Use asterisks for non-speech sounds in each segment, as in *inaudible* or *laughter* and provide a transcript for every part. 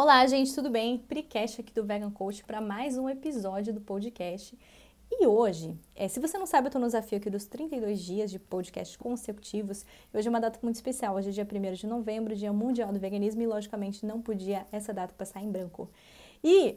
Olá, gente, tudo bem? Pricast aqui do Vegan Coach para mais um episódio do podcast. E hoje, é, se você não sabe, eu estou no desafio aqui dos 32 dias de podcast consecutivos. Hoje é uma data muito especial. Hoje é dia 1 de novembro, Dia Mundial do Veganismo, e logicamente não podia essa data passar em branco. E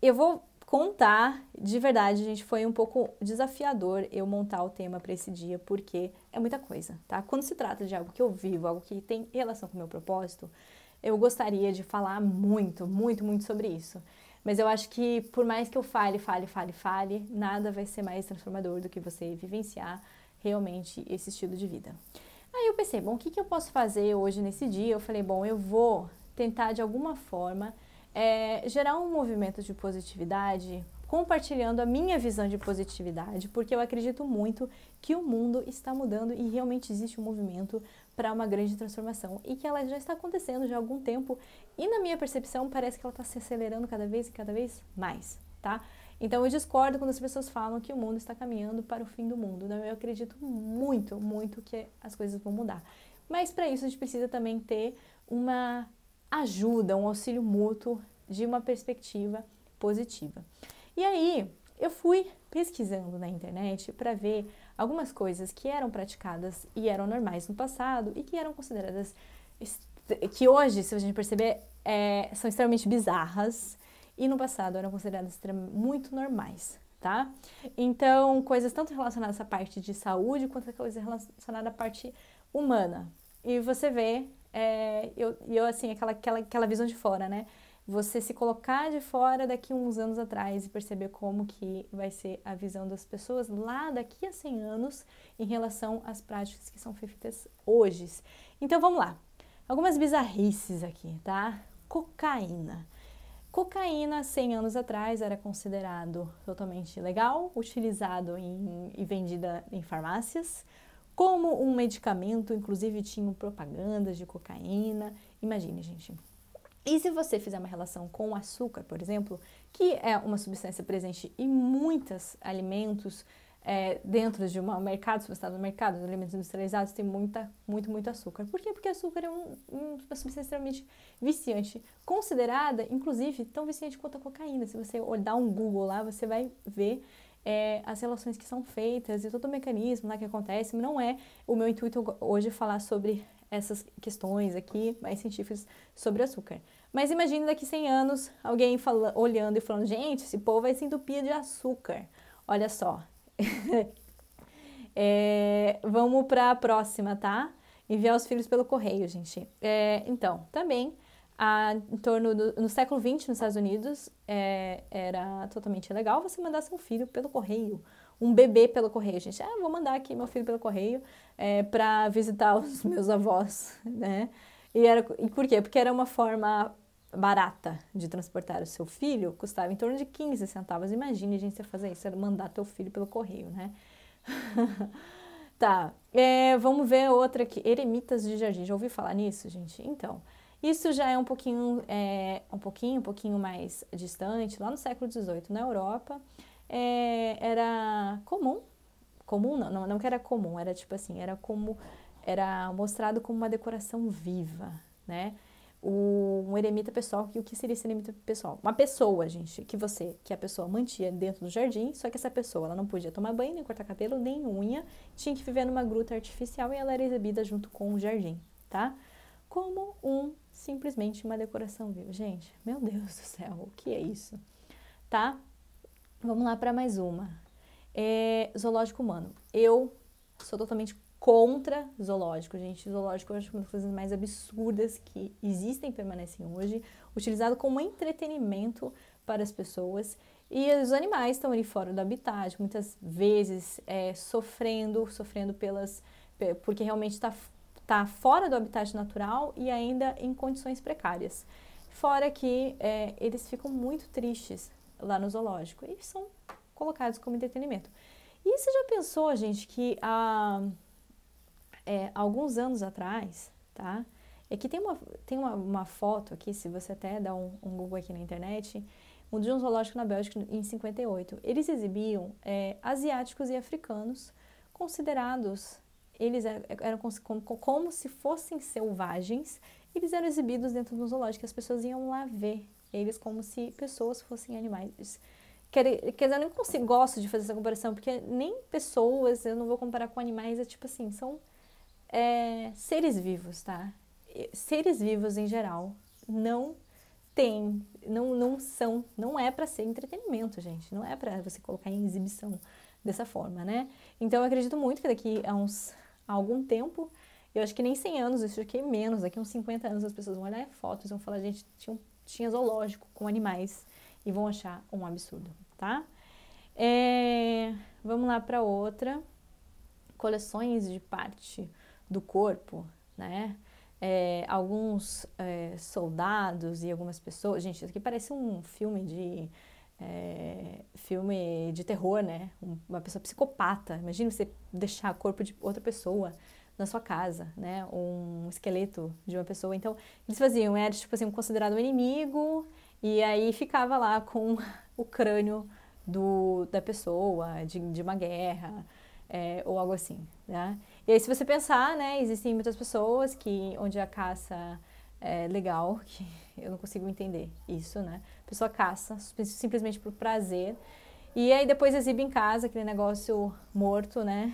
eu vou contar, de verdade, gente, foi um pouco desafiador eu montar o tema para esse dia, porque é muita coisa, tá? Quando se trata de algo que eu vivo, algo que tem relação com o meu propósito, eu gostaria de falar muito, muito, muito sobre isso. Mas eu acho que por mais que eu fale, fale, fale, fale, nada vai ser mais transformador do que você vivenciar realmente esse estilo de vida. Aí eu pensei, bom, o que, que eu posso fazer hoje nesse dia? Eu falei, bom, eu vou tentar de alguma forma é, gerar um movimento de positividade compartilhando a minha visão de positividade, porque eu acredito muito que o mundo está mudando e realmente existe um movimento para uma grande transformação e que ela já está acontecendo já há algum tempo e na minha percepção parece que ela está se acelerando cada vez e cada vez mais, tá? Então eu discordo quando as pessoas falam que o mundo está caminhando para o fim do mundo. Não, eu acredito muito, muito que as coisas vão mudar. Mas para isso a gente precisa também ter uma ajuda, um auxílio mútuo de uma perspectiva positiva. E aí, eu fui pesquisando na internet para ver algumas coisas que eram praticadas e eram normais no passado e que eram consideradas que hoje, se a gente perceber, é, são extremamente bizarras e no passado eram consideradas muito normais, tá? Então, coisas tanto relacionadas à parte de saúde quanto coisas relacionadas à parte humana. E você vê, é, eu, eu assim, aquela, aquela, aquela visão de fora, né? Você se colocar de fora daqui uns anos atrás e perceber como que vai ser a visão das pessoas lá daqui a 100 anos em relação às práticas que são feitas hoje. Então vamos lá. Algumas bizarrices aqui, tá? Cocaína. Cocaína, 100 anos atrás, era considerado totalmente legal, utilizado em, e vendida em farmácias como um medicamento, inclusive tinham propagandas de cocaína. Imagine, gente. E se você fizer uma relação com o açúcar, por exemplo, que é uma substância presente em muitos alimentos, é, dentro de um mercado, se você está no mercado, de alimentos industrializados, tem muita, muito, muito açúcar. Por quê? Porque açúcar é um, uma substância extremamente viciante, considerada, inclusive, tão viciante quanto a cocaína. Se você dar um Google lá, você vai ver é, as relações que são feitas e todo o mecanismo lá que acontece. Não é o meu intuito hoje falar sobre essas questões aqui mais científicas sobre açúcar. Mas imagine daqui 100 anos alguém fala, olhando e falando: gente, esse povo vai se entupir de açúcar. Olha só. *laughs* é, vamos para a próxima, tá? Enviar os filhos pelo correio, gente. É, então, também, a, em torno do no século XX, nos Estados Unidos, é, era totalmente legal você mandar seu filho pelo correio um bebê pelo correio, gente. Ah, vou mandar aqui meu filho pelo correio é, para visitar os *laughs* meus avós, né? E, era, e por quê? Porque era uma forma barata de transportar o seu filho, custava em torno de 15 centavos. Imagine, gente, você fazer isso, mandar teu filho pelo correio, né? *laughs* tá, é, vamos ver outra aqui, eremitas de jardim. Já ouviu falar nisso, gente? Então, isso já é um pouquinho, é, um pouquinho, um pouquinho mais distante, lá no século XVIII, na Europa é, era comum, comum não, não, não que era comum, era tipo assim, era como, era mostrado como uma decoração viva, né? O, um eremita pessoal, e o que seria esse eremita pessoal? Uma pessoa, gente, que você, que a pessoa mantinha dentro do jardim, só que essa pessoa, ela não podia tomar banho, nem cortar cabelo, nem unha, tinha que viver numa gruta artificial e ela era exibida junto com o jardim, tá? Como um, simplesmente uma decoração viva. Gente, meu Deus do céu, o que é isso? Tá? Vamos lá para mais uma. É, zoológico humano. Eu sou totalmente contra zoológico, gente. Zoológico eu acho uma das coisas mais absurdas que existem e permanecem hoje, utilizado como entretenimento para as pessoas. E os animais estão ali fora do habitat, muitas vezes é, sofrendo, sofrendo pelas. porque realmente está tá fora do habitat natural e ainda em condições precárias. Fora que é, eles ficam muito tristes lá no zoológico e são colocados como entretenimento. E você já pensou, gente, que há é, alguns anos atrás, tá? É que tem uma, tem uma, uma foto aqui, se você até dá um, um, Google aqui na internet, um de um zoológico na Bélgica em 58. Eles exibiam é, asiáticos e africanos considerados, eles eram como, como se fossem selvagens eles eram exibidos dentro do zoológico, as pessoas iam lá ver eles como se pessoas fossem animais. Quer, quer dizer, eu nem consigo, gosto de fazer essa comparação, porque nem pessoas, eu não vou comparar com animais, é tipo assim, são é, seres vivos, tá? Seres vivos em geral não tem, não, não são, não é para ser entretenimento, gente, não é para você colocar em exibição dessa forma, né? Então eu acredito muito que daqui a uns a algum tempo, eu acho que nem 100 anos, isso aqui menos, daqui uns 50 anos as pessoas vão olhar fotos e vão falar, gente, tinha, tinha zoológico com animais e vão achar um absurdo, tá? É, vamos lá para outra. Coleções de parte do corpo, né? É, alguns é, soldados e algumas pessoas. Gente, isso aqui parece um filme de. É, filme de terror, né? Uma pessoa psicopata. Imagina você deixar o corpo de outra pessoa na sua casa, né? Um esqueleto de uma pessoa. Então, eles faziam, era tipo assim, considerado um inimigo, e aí ficava lá com *laughs* o crânio do, da pessoa, de, de uma guerra, é, ou algo assim, né? E aí, se você pensar, né, existem muitas pessoas que, onde a caça é legal, *laughs* que eu não consigo entender isso, né? A pessoa caça simplesmente por prazer, e aí depois exibe em casa aquele negócio morto, né?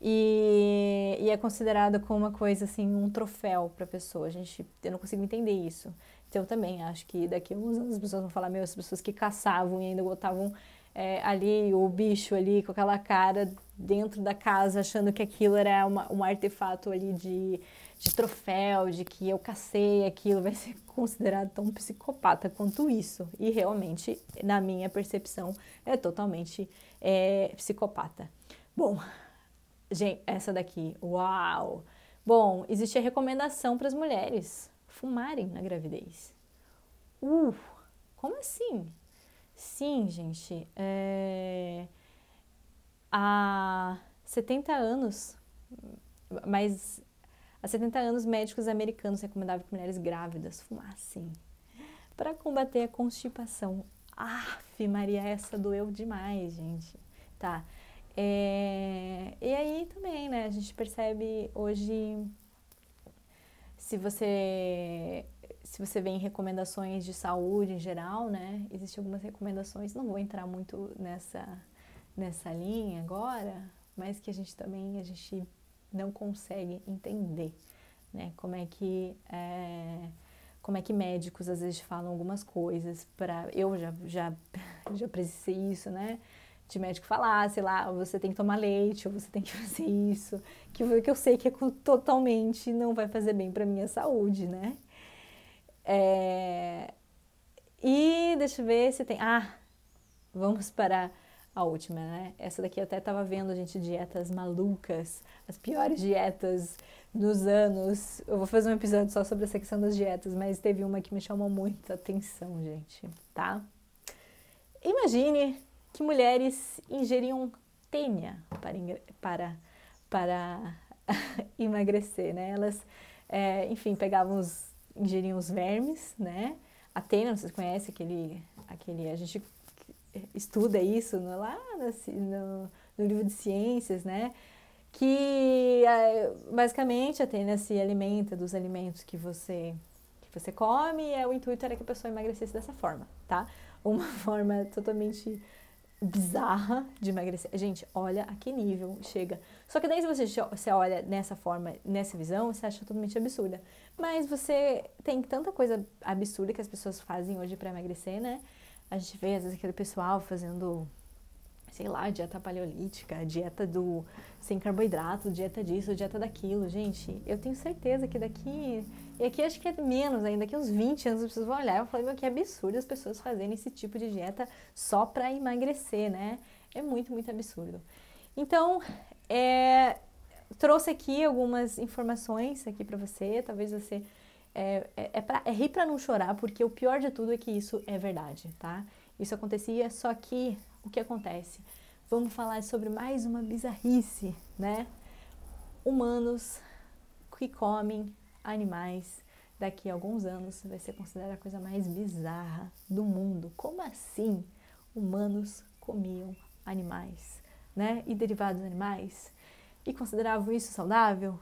E, e é considerado como uma coisa assim, um troféu para a pessoa. A gente, eu não consigo entender isso. Então, eu também acho que daqui a uns anos as pessoas vão falar, meu, as pessoas que caçavam e ainda botavam é, ali o bicho ali com aquela cara dentro da casa, achando que aquilo era uma, um artefato ali de, de troféu, de que eu cacei aquilo, vai ser considerado tão psicopata quanto isso. E realmente, na minha percepção, é totalmente é, psicopata. Bom, gente, essa daqui, uau! Bom, existe a recomendação para as mulheres fumarem na gravidez. Uh, como assim? Sim, gente. É... Há 70 anos, mas há 70 anos, médicos americanos recomendavam que mulheres grávidas fumassem para combater a constipação. Aff, Maria, essa doeu demais, gente. Tá. É... E aí também, né, a gente percebe hoje se você se você vê em recomendações de saúde em geral, né? Existem algumas recomendações, não vou entrar muito nessa nessa linha agora, mas que a gente também a gente não consegue entender, né? Como é que é, como é que médicos às vezes falam algumas coisas para eu já já *laughs* já precisei isso, né? De médico falar, sei lá, você tem que tomar leite, ou você tem que *laughs* fazer isso, que, eu sei que é totalmente não vai fazer bem para minha saúde, né? É... E deixa eu ver se tem. Ah, vamos para a última, né? Essa daqui eu até estava vendo, gente, dietas malucas, as piores dietas dos anos. Eu vou fazer um episódio só sobre a secção das dietas, mas teve uma que me chamou muita atenção, gente, tá? Imagine que mulheres ingeriam tênia para, para, para *laughs* emagrecer, né? Elas, é, enfim, pegavam os, ingeriam os vermes, né? A tênia, vocês conhecem aquele, aquele, a gente estuda isso no, lá no, no livro de ciências, né? Que é, basicamente a tênia se alimenta dos alimentos que você que você come e é, o intuito era que a pessoa emagrecesse dessa forma, tá? Uma *laughs* forma totalmente bizarra de emagrecer. Gente, olha a que nível chega. Só que daí se você, você olha nessa forma, nessa visão, você acha totalmente absurda. Mas você tem tanta coisa absurda que as pessoas fazem hoje para emagrecer, né? A gente vê às vezes aquele pessoal fazendo sei lá, dieta paleolítica, dieta do sem carboidrato, dieta disso, dieta daquilo. Gente, eu tenho certeza que daqui. E aqui acho que é menos ainda, daqui uns 20 anos as pessoas vão olhar e falar, meu, que absurdo as pessoas fazerem esse tipo de dieta só para emagrecer, né? É muito, muito absurdo. Então, é, trouxe aqui algumas informações aqui para você, talvez você. É, é, é, pra, é rir para não chorar, porque o pior de tudo é que isso é verdade, tá? Isso acontecia, só que o que acontece? Vamos falar sobre mais uma bizarrice, né? Humanos que comem animais daqui a alguns anos vai ser considerada a coisa mais bizarra do mundo. Como assim humanos comiam animais, né? E derivados animais? E consideravam isso saudável?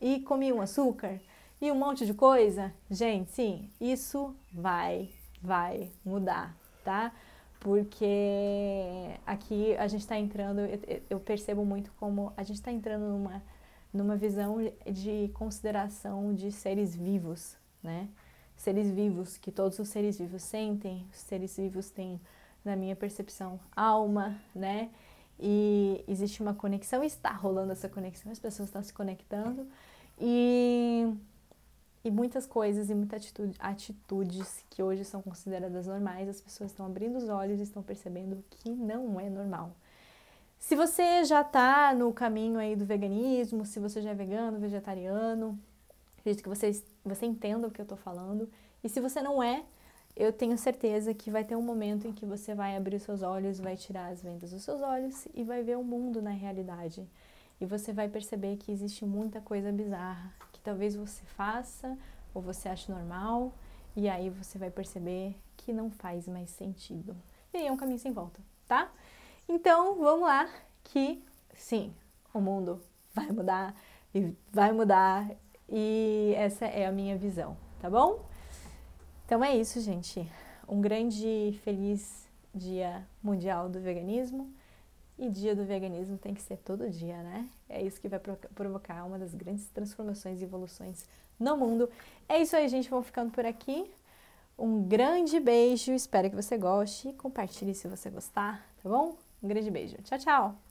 E comiam açúcar? e um monte de coisa, gente, sim, isso vai, vai mudar, tá? Porque aqui a gente está entrando, eu percebo muito como a gente está entrando numa, numa visão de consideração de seres vivos, né? Seres vivos, que todos os seres vivos sentem, os seres vivos têm, na minha percepção, alma, né? E existe uma conexão, está rolando essa conexão, as pessoas estão se conectando e e muitas coisas e muitas atitude, atitudes que hoje são consideradas normais, as pessoas estão abrindo os olhos e estão percebendo que não é normal. Se você já está no caminho aí do veganismo, se você já é vegano, vegetariano, acredito que você, você entenda o que eu estou falando. E se você não é, eu tenho certeza que vai ter um momento em que você vai abrir seus olhos, vai tirar as vendas dos seus olhos e vai ver o mundo na realidade. E você vai perceber que existe muita coisa bizarra, talvez você faça ou você ache normal e aí você vai perceber que não faz mais sentido. E aí é um caminho sem volta, tá? Então, vamos lá que sim, o mundo vai mudar e vai mudar e essa é a minha visão, tá bom? Então é isso, gente. Um grande feliz Dia Mundial do Veganismo. E dia do veganismo tem que ser todo dia, né? É isso que vai provocar uma das grandes transformações e evoluções no mundo. É isso aí, gente. Vamos ficando por aqui. Um grande beijo. Espero que você goste. Compartilhe se você gostar, tá bom? Um grande beijo. Tchau, tchau.